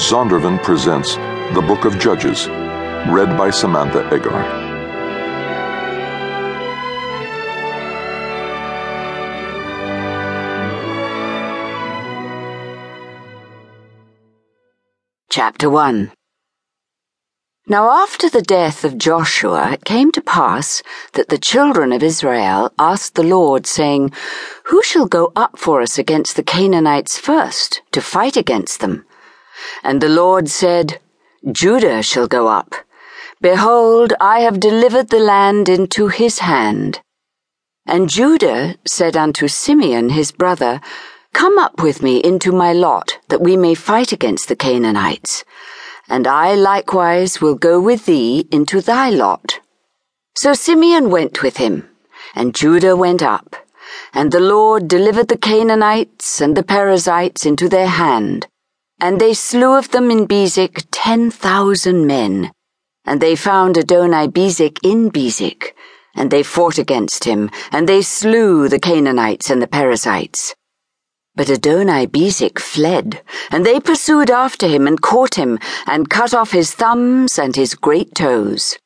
Zondervan presents The Book of Judges, read by Samantha Eggar. Chapter 1 Now after the death of Joshua, it came to pass that the children of Israel asked the Lord, saying, Who shall go up for us against the Canaanites first, to fight against them? And the Lord said, Judah shall go up. Behold, I have delivered the land into his hand. And Judah said unto Simeon his brother, Come up with me into my lot, that we may fight against the Canaanites. And I likewise will go with thee into thy lot. So Simeon went with him, and Judah went up. And the Lord delivered the Canaanites and the Perizzites into their hand. And they slew of them in Bezek ten thousand men. And they found Adoni Bezek in Bezek. And they fought against him, and they slew the Canaanites and the Perizzites. But Adoni Bezek fled, and they pursued after him and caught him, and cut off his thumbs and his great toes.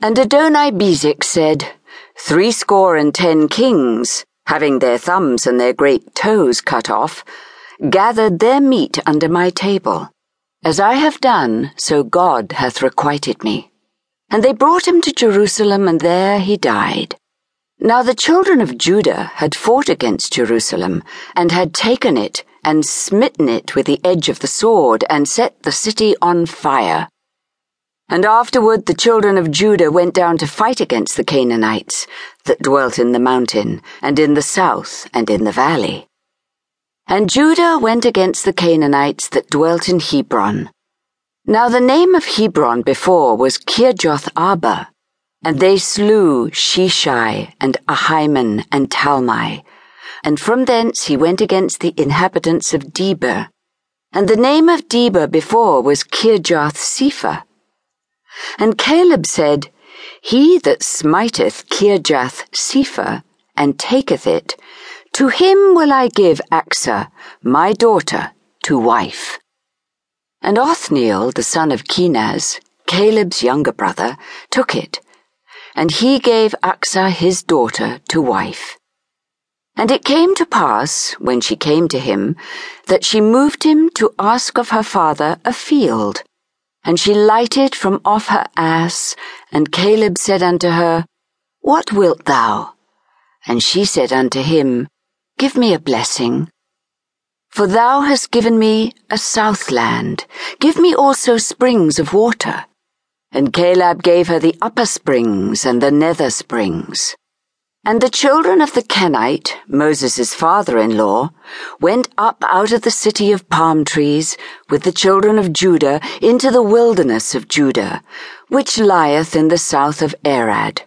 And Adoni Bezek said, Threescore and ten kings, having their thumbs and their great toes cut off, gathered their meat under my table. As I have done, so God hath requited me. And they brought him to Jerusalem, and there he died. Now the children of Judah had fought against Jerusalem, and had taken it, and smitten it with the edge of the sword, and set the city on fire. And afterward the children of Judah went down to fight against the Canaanites that dwelt in the mountain, and in the south, and in the valley. And Judah went against the Canaanites that dwelt in Hebron. Now the name of Hebron before was Kirjath Arba and they slew Sheshai and Ahiman and Talmai. And from thence he went against the inhabitants of Debir. And the name of Debir before was Kirjath Sepher. And Caleb said, He that smiteth Kirjath Sepher and taketh it, to him will I give Achsah, my daughter, to wife. And Othniel, the son of Kenaz, Caleb's younger brother, took it and he gave Achsah his daughter to wife. And it came to pass, when she came to him, that she moved him to ask of her father a field. And she lighted from off her ass, and Caleb said unto her, What wilt thou? And she said unto him, Give me a blessing. For thou hast given me a south land, give me also springs of water. And Caleb gave her the upper springs and the nether springs. And the children of the Kenite, Moses' father-in-law, went up out of the city of palm trees with the children of Judah into the wilderness of Judah, which lieth in the south of Arad.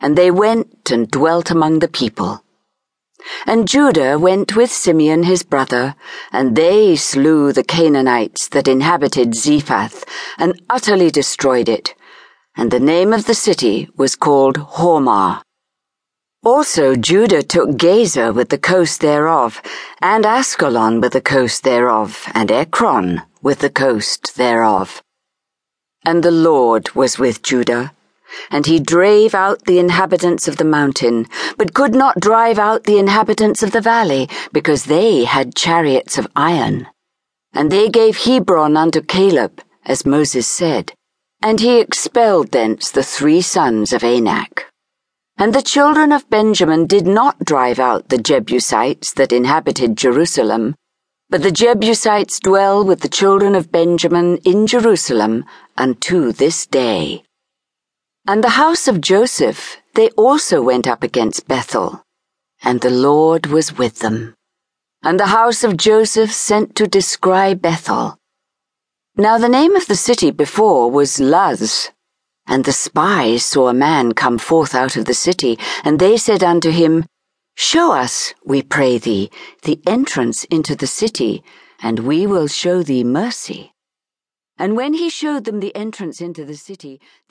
And they went and dwelt among the people. And Judah went with Simeon his brother, and they slew the Canaanites that inhabited Zephath, and utterly destroyed it. And the name of the city was called Hormah. Also Judah took Gaza with the coast thereof, and Askelon with the coast thereof, and Ekron with the coast thereof. And the Lord was with Judah and he drave out the inhabitants of the mountain, but could not drive out the inhabitants of the valley, because they had chariots of iron. And they gave Hebron unto Caleb, as Moses said, and he expelled thence the three sons of Anak. And the children of Benjamin did not drive out the Jebusites that inhabited Jerusalem, but the Jebusites dwell with the children of Benjamin in Jerusalem unto this day. And the house of Joseph, they also went up against Bethel, and the Lord was with them. And the house of Joseph sent to descry Bethel. Now the name of the city before was Luz. And the spies saw a man come forth out of the city, and they said unto him, Show us, we pray thee, the entrance into the city, and we will show thee mercy. And when he showed them the entrance into the city,